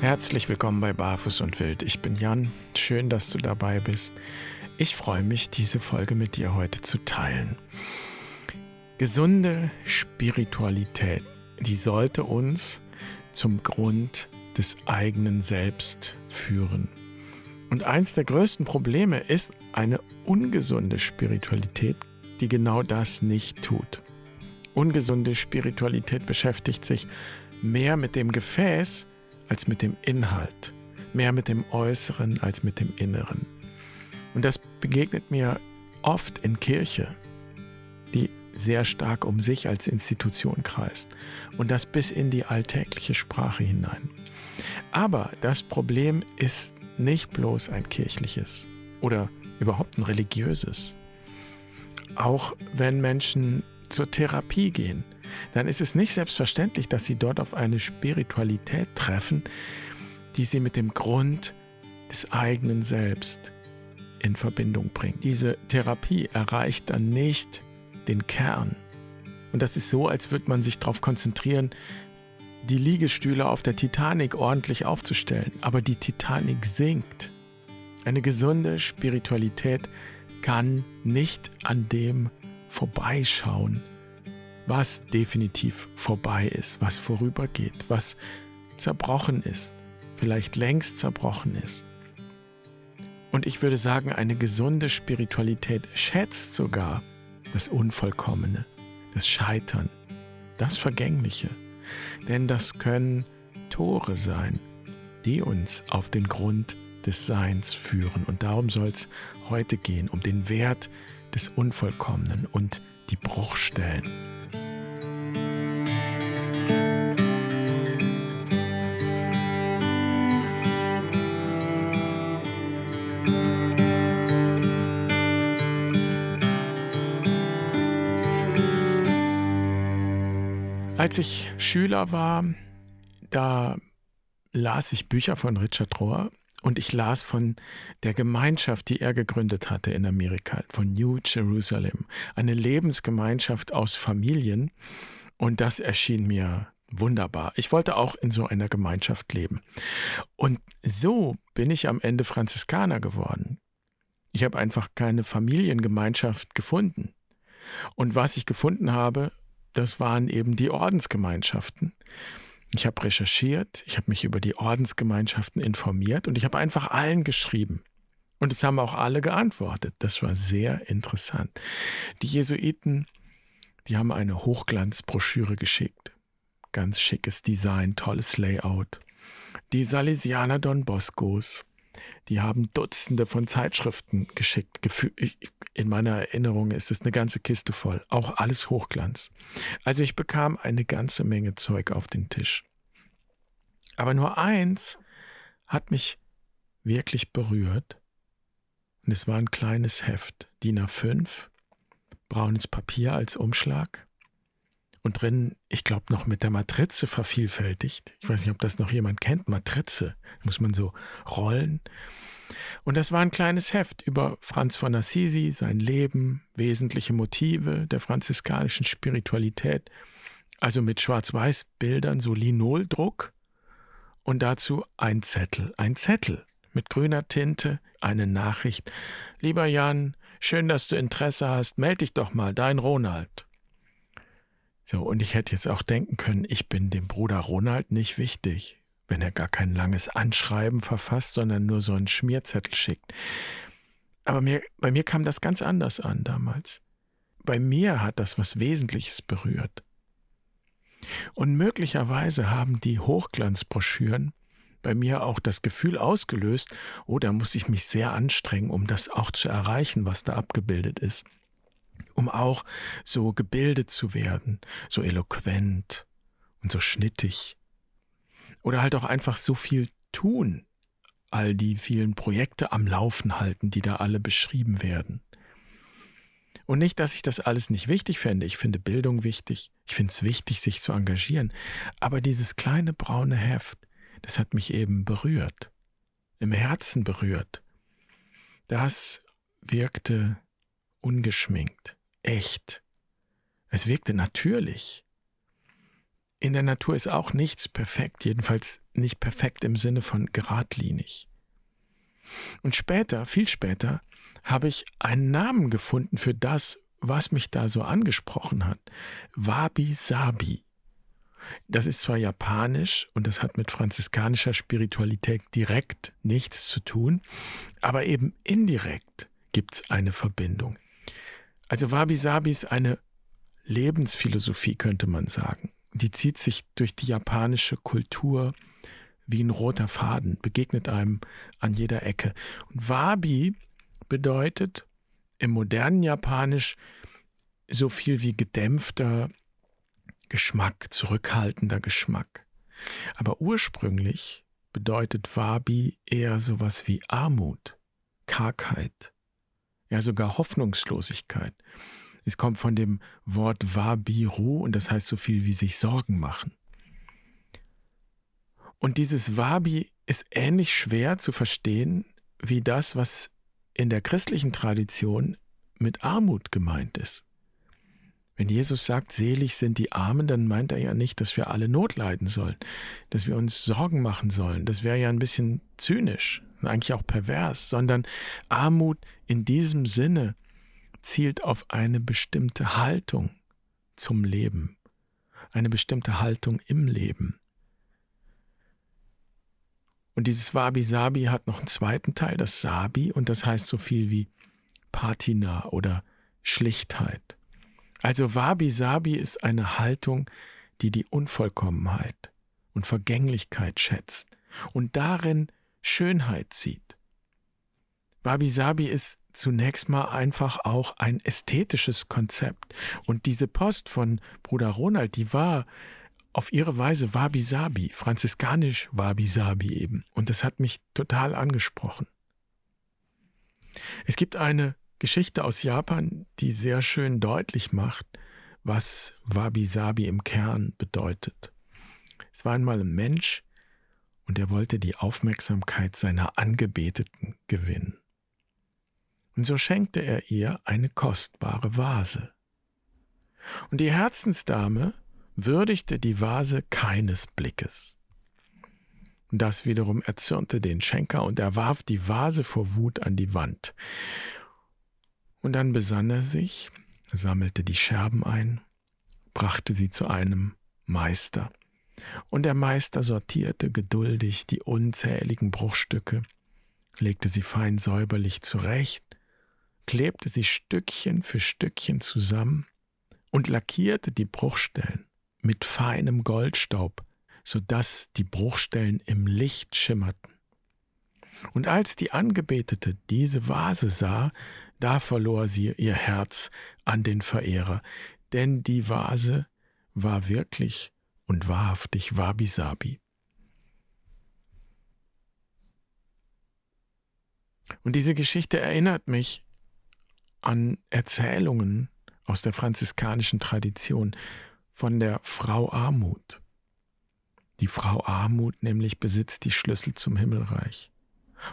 Herzlich willkommen bei Barfuß und Wild. Ich bin Jan. Schön, dass du dabei bist. Ich freue mich, diese Folge mit dir heute zu teilen. Gesunde Spiritualität, die sollte uns zum Grund des eigenen Selbst führen. Und eins der größten Probleme ist eine ungesunde Spiritualität, die genau das nicht tut. Ungesunde Spiritualität beschäftigt sich mehr mit dem Gefäß als mit dem Inhalt, mehr mit dem Äußeren als mit dem Inneren. Und das begegnet mir oft in Kirche, die sehr stark um sich als Institution kreist und das bis in die alltägliche Sprache hinein. Aber das Problem ist nicht bloß ein kirchliches oder überhaupt ein religiöses. Auch wenn Menschen zur Therapie gehen, dann ist es nicht selbstverständlich, dass sie dort auf eine Spiritualität treffen, die sie mit dem Grund des eigenen Selbst in Verbindung bringt. Diese Therapie erreicht dann nicht den Kern. Und das ist so, als würde man sich darauf konzentrieren, die Liegestühle auf der Titanic ordentlich aufzustellen. Aber die Titanic sinkt. Eine gesunde Spiritualität kann nicht an dem vorbeischauen, was definitiv vorbei ist, was vorübergeht, was zerbrochen ist, vielleicht längst zerbrochen ist. Und ich würde sagen, eine gesunde Spiritualität schätzt sogar das Unvollkommene, das Scheitern, das Vergängliche. Denn das können Tore sein, die uns auf den Grund des Seins führen. Und darum soll es heute gehen, um den Wert des Unvollkommenen und die Bruchstellen. Als ich Schüler war, da las ich Bücher von Richard Rohr und ich las von der Gemeinschaft, die er gegründet hatte in Amerika, von New Jerusalem, eine Lebensgemeinschaft aus Familien. Und das erschien mir wunderbar. Ich wollte auch in so einer Gemeinschaft leben. Und so bin ich am Ende Franziskaner geworden. Ich habe einfach keine Familiengemeinschaft gefunden. Und was ich gefunden habe, das waren eben die Ordensgemeinschaften. Ich habe recherchiert, ich habe mich über die Ordensgemeinschaften informiert und ich habe einfach allen geschrieben. Und es haben auch alle geantwortet. Das war sehr interessant. Die Jesuiten, die haben eine Hochglanzbroschüre geschickt. Ganz schickes Design, tolles Layout. Die Salesianer Don Boscos, die haben Dutzende von Zeitschriften geschickt. In meiner Erinnerung ist es eine ganze Kiste voll. Auch alles Hochglanz. Also ich bekam eine ganze Menge Zeug auf den Tisch. Aber nur eins hat mich wirklich berührt. Und es war ein kleines Heft, DIN A5, braunes Papier als Umschlag und drin, ich glaube, noch mit der Matrize vervielfältigt. Ich weiß nicht, ob das noch jemand kennt. Matrize muss man so rollen. Und das war ein kleines Heft über Franz von Assisi, sein Leben, wesentliche Motive der franziskanischen Spiritualität. Also mit Schwarz-Weiß-Bildern, so Linoldruck. Und dazu ein Zettel, ein Zettel mit grüner Tinte, eine Nachricht. Lieber Jan, schön, dass du Interesse hast, meld dich doch mal, dein Ronald. So, und ich hätte jetzt auch denken können, ich bin dem Bruder Ronald nicht wichtig, wenn er gar kein langes Anschreiben verfasst, sondern nur so einen Schmierzettel schickt. Aber mir, bei mir kam das ganz anders an damals. Bei mir hat das was Wesentliches berührt. Und möglicherweise haben die Hochglanzbroschüren bei mir auch das Gefühl ausgelöst, oh, da muss ich mich sehr anstrengen, um das auch zu erreichen, was da abgebildet ist um auch so gebildet zu werden, so eloquent und so schnittig. Oder halt auch einfach so viel tun, all die vielen Projekte am Laufen halten, die da alle beschrieben werden. Und nicht, dass ich das alles nicht wichtig fände. Ich finde Bildung wichtig. Ich finde es wichtig, sich zu engagieren. Aber dieses kleine braune Heft, das hat mich eben berührt. Im Herzen berührt. Das wirkte ungeschminkt, echt. Es wirkte natürlich. In der Natur ist auch nichts perfekt, jedenfalls nicht perfekt im Sinne von geradlinig. Und später, viel später, habe ich einen Namen gefunden für das, was mich da so angesprochen hat. Wabi Sabi. Das ist zwar japanisch und das hat mit franziskanischer Spiritualität direkt nichts zu tun, aber eben indirekt gibt es eine Verbindung. Also Wabi Sabi ist eine Lebensphilosophie, könnte man sagen. Die zieht sich durch die japanische Kultur wie ein roter Faden, begegnet einem an jeder Ecke. Und Wabi bedeutet im modernen Japanisch so viel wie gedämpfter Geschmack, zurückhaltender Geschmack. Aber ursprünglich bedeutet Wabi eher sowas wie Armut, Kargheit, ja sogar Hoffnungslosigkeit. Es kommt von dem Wort Wabiru und das heißt so viel wie sich Sorgen machen. Und dieses Wabi ist ähnlich schwer zu verstehen wie das, was in der christlichen Tradition mit Armut gemeint ist. Wenn Jesus sagt, selig sind die Armen, dann meint er ja nicht, dass wir alle Not leiden sollen, dass wir uns Sorgen machen sollen. Das wäre ja ein bisschen zynisch, eigentlich auch pervers, sondern Armut in diesem Sinne zielt auf eine bestimmte Haltung zum Leben, eine bestimmte Haltung im Leben. Und dieses Wabi-Sabi hat noch einen zweiten Teil, das Sabi, und das heißt so viel wie Patina oder Schlichtheit. Also Wabi-Sabi ist eine Haltung, die die Unvollkommenheit und Vergänglichkeit schätzt und darin Schönheit sieht. Wabi-Sabi ist zunächst mal einfach auch ein ästhetisches Konzept. Und diese Post von Bruder Ronald, die war auf ihre Weise Wabi-Sabi, franziskanisch Wabi-Sabi eben. Und das hat mich total angesprochen. Es gibt eine Geschichte aus Japan, die sehr schön deutlich macht, was Wabi-Sabi im Kern bedeutet. Es war einmal ein Mensch und er wollte die Aufmerksamkeit seiner Angebeteten gewinnen. Und so schenkte er ihr eine kostbare Vase. Und die Herzensdame würdigte die Vase keines Blickes. Und das wiederum erzürnte den Schenker und er warf die Vase vor Wut an die Wand. Und dann besann er sich, sammelte die Scherben ein, brachte sie zu einem Meister. Und der Meister sortierte geduldig die unzähligen Bruchstücke, legte sie fein säuberlich zurecht, klebte sie Stückchen für Stückchen zusammen und lackierte die Bruchstellen mit feinem Goldstaub, so dass die Bruchstellen im Licht schimmerten. Und als die Angebetete diese Vase sah, da verlor sie ihr Herz an den Verehrer, denn die Vase war wirklich und wahrhaftig Wabi-Sabi. Und diese Geschichte erinnert mich an Erzählungen aus der franziskanischen Tradition von der Frau Armut. Die Frau Armut nämlich besitzt die Schlüssel zum Himmelreich.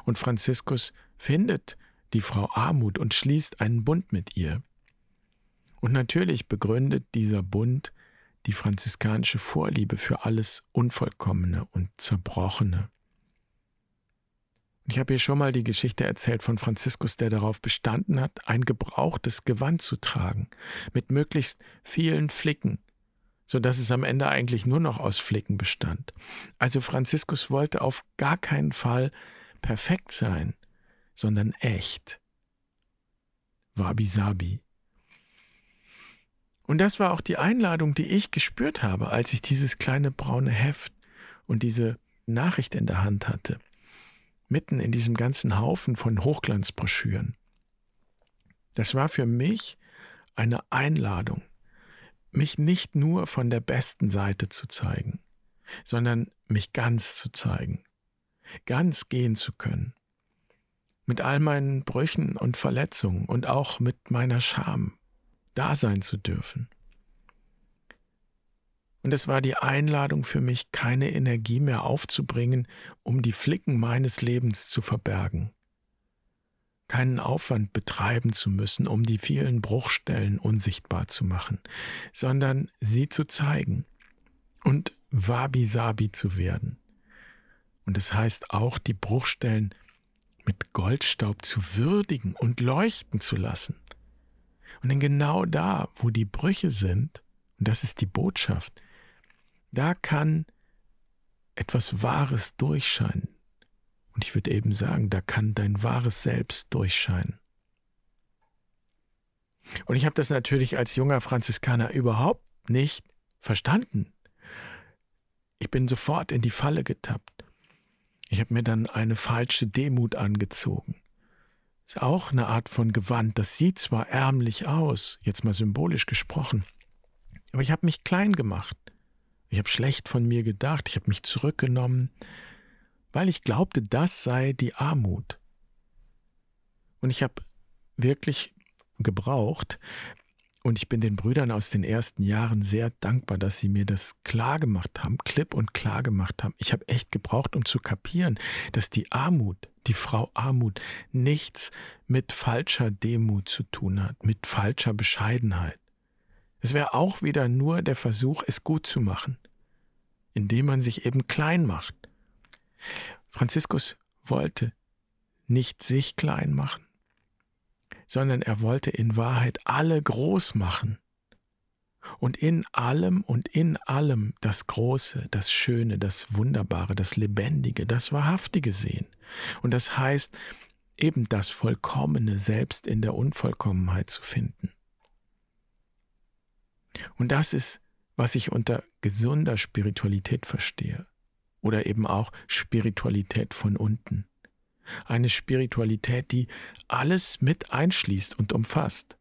Und Franziskus findet die Frau Armut und schließt einen Bund mit ihr. Und natürlich begründet dieser Bund die franziskanische Vorliebe für alles Unvollkommene und Zerbrochene. Ich habe hier schon mal die Geschichte erzählt von Franziskus, der darauf bestanden hat, ein gebrauchtes Gewand zu tragen, mit möglichst vielen Flicken, so dass es am Ende eigentlich nur noch aus Flicken bestand. Also Franziskus wollte auf gar keinen Fall perfekt sein, sondern echt. Wabi Sabi. Und das war auch die Einladung, die ich gespürt habe, als ich dieses kleine braune Heft und diese Nachricht in der Hand hatte, mitten in diesem ganzen Haufen von Hochglanzbroschüren. Das war für mich eine Einladung, mich nicht nur von der besten Seite zu zeigen, sondern mich ganz zu zeigen, ganz gehen zu können, mit all meinen Brüchen und Verletzungen und auch mit meiner Scham da sein zu dürfen. Und es war die Einladung für mich, keine Energie mehr aufzubringen, um die Flicken meines Lebens zu verbergen, keinen Aufwand betreiben zu müssen, um die vielen Bruchstellen unsichtbar zu machen, sondern sie zu zeigen und wabi-sabi zu werden. Und es das heißt auch, die Bruchstellen mit Goldstaub zu würdigen und leuchten zu lassen. Und denn genau da, wo die Brüche sind, und das ist die Botschaft, da kann etwas Wahres durchscheinen. Und ich würde eben sagen, da kann dein wahres Selbst durchscheinen. Und ich habe das natürlich als junger Franziskaner überhaupt nicht verstanden. Ich bin sofort in die Falle getappt. Ich habe mir dann eine falsche Demut angezogen. Ist auch eine Art von Gewand. Das sieht zwar ärmlich aus, jetzt mal symbolisch gesprochen, aber ich habe mich klein gemacht. Ich habe schlecht von mir gedacht, ich habe mich zurückgenommen, weil ich glaubte, das sei die Armut. Und ich habe wirklich gebraucht, und ich bin den Brüdern aus den ersten Jahren sehr dankbar, dass sie mir das klar gemacht haben, klipp und klar gemacht haben. Ich habe echt gebraucht, um zu kapieren, dass die Armut, die Frau Armut, nichts mit falscher Demut zu tun hat, mit falscher Bescheidenheit. Es wäre auch wieder nur der Versuch, es gut zu machen, indem man sich eben klein macht. Franziskus wollte nicht sich klein machen, sondern er wollte in Wahrheit alle groß machen und in allem und in allem das Große, das Schöne, das Wunderbare, das Lebendige, das Wahrhaftige sehen. Und das heißt, eben das Vollkommene selbst in der Unvollkommenheit zu finden. Und das ist, was ich unter gesunder Spiritualität verstehe. Oder eben auch Spiritualität von unten. Eine Spiritualität, die alles mit einschließt und umfasst.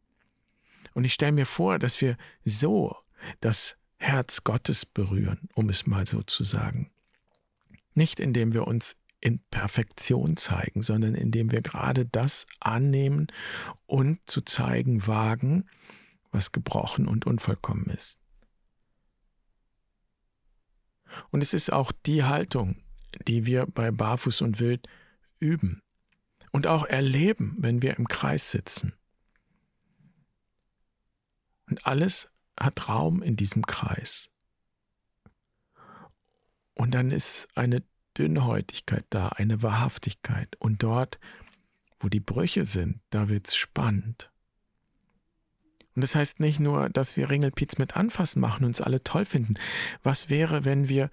Und ich stelle mir vor, dass wir so das Herz Gottes berühren, um es mal so zu sagen. Nicht indem wir uns in Perfektion zeigen, sondern indem wir gerade das annehmen und zu zeigen wagen, was gebrochen und unvollkommen ist. Und es ist auch die Haltung, die wir bei Barfuß und Wild üben und auch erleben, wenn wir im Kreis sitzen. Und alles hat Raum in diesem Kreis. Und dann ist eine Dünnhäutigkeit da, eine Wahrhaftigkeit. Und dort, wo die Brüche sind, da wird es spannend. Und das heißt nicht nur, dass wir Ringelpiez mit Anfassen machen und uns alle toll finden. Was wäre, wenn wir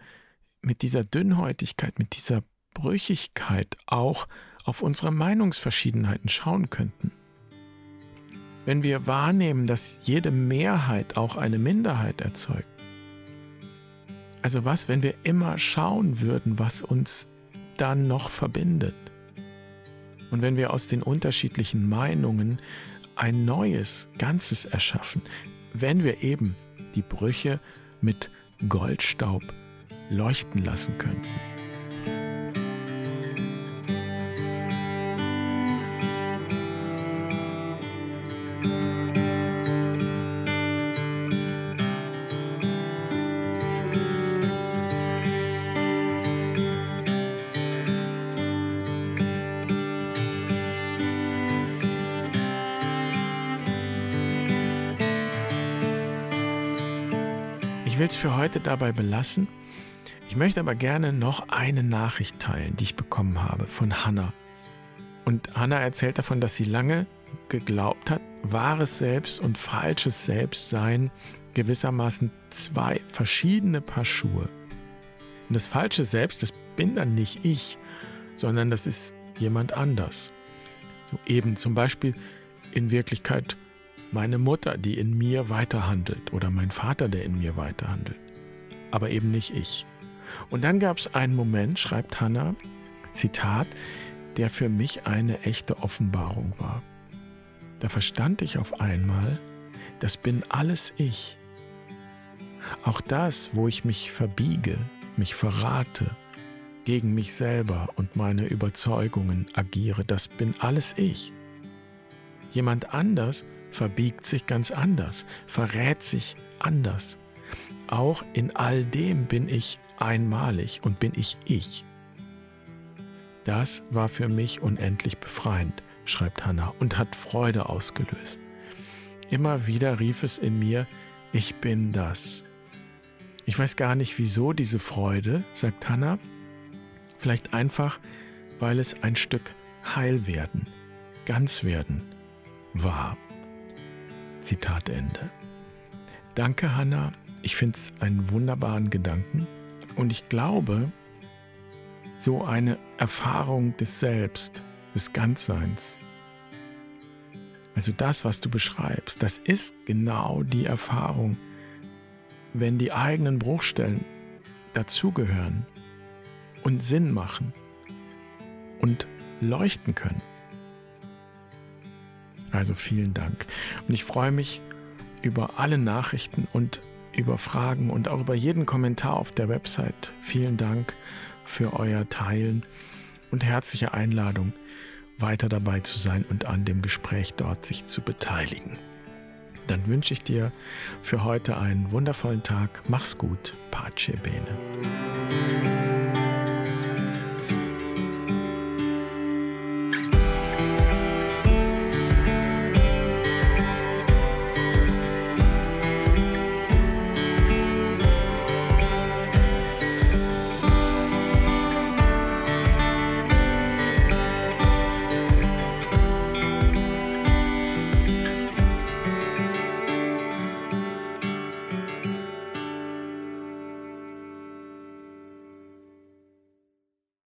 mit dieser Dünnhäutigkeit, mit dieser Brüchigkeit auch auf unsere Meinungsverschiedenheiten schauen könnten. Wenn wir wahrnehmen, dass jede Mehrheit auch eine Minderheit erzeugt. Also was, wenn wir immer schauen würden, was uns dann noch verbindet? Und wenn wir aus den unterschiedlichen Meinungen ein neues Ganzes erschaffen, wenn wir eben die Brüche mit Goldstaub leuchten lassen könnten. Will es für heute dabei belassen. Ich möchte aber gerne noch eine Nachricht teilen, die ich bekommen habe von Hannah. Und Hannah erzählt davon, dass sie lange geglaubt hat, wahres Selbst und falsches Selbst seien gewissermaßen zwei verschiedene Paar Schuhe. Und das falsche Selbst, das bin dann nicht ich, sondern das ist jemand anders. So eben zum Beispiel in Wirklichkeit meine Mutter, die in mir weiterhandelt oder mein Vater, der in mir weiterhandelt, aber eben nicht ich. Und dann gab es einen Moment, schreibt Hannah, Zitat, der für mich eine echte Offenbarung war. Da verstand ich auf einmal, das bin alles ich. Auch das, wo ich mich verbiege, mich verrate, gegen mich selber und meine Überzeugungen agiere, das bin alles ich. Jemand anders verbiegt sich ganz anders, verrät sich anders. Auch in all dem bin ich einmalig und bin ich ich. Das war für mich unendlich befreiend, schreibt Hannah, und hat Freude ausgelöst. Immer wieder rief es in mir, ich bin das. Ich weiß gar nicht, wieso diese Freude, sagt Hannah. Vielleicht einfach, weil es ein Stück Heilwerden, Ganzwerden war. Zitat Ende. Danke, Hannah. Ich finde es einen wunderbaren Gedanken. Und ich glaube, so eine Erfahrung des Selbst, des Ganzseins, also das, was du beschreibst, das ist genau die Erfahrung, wenn die eigenen Bruchstellen dazugehören und Sinn machen und leuchten können. Also vielen Dank. Und ich freue mich über alle Nachrichten und über Fragen und auch über jeden Kommentar auf der Website. Vielen Dank für euer Teilen und herzliche Einladung, weiter dabei zu sein und an dem Gespräch dort sich zu beteiligen. Dann wünsche ich dir für heute einen wundervollen Tag. Mach's gut. Pace bene.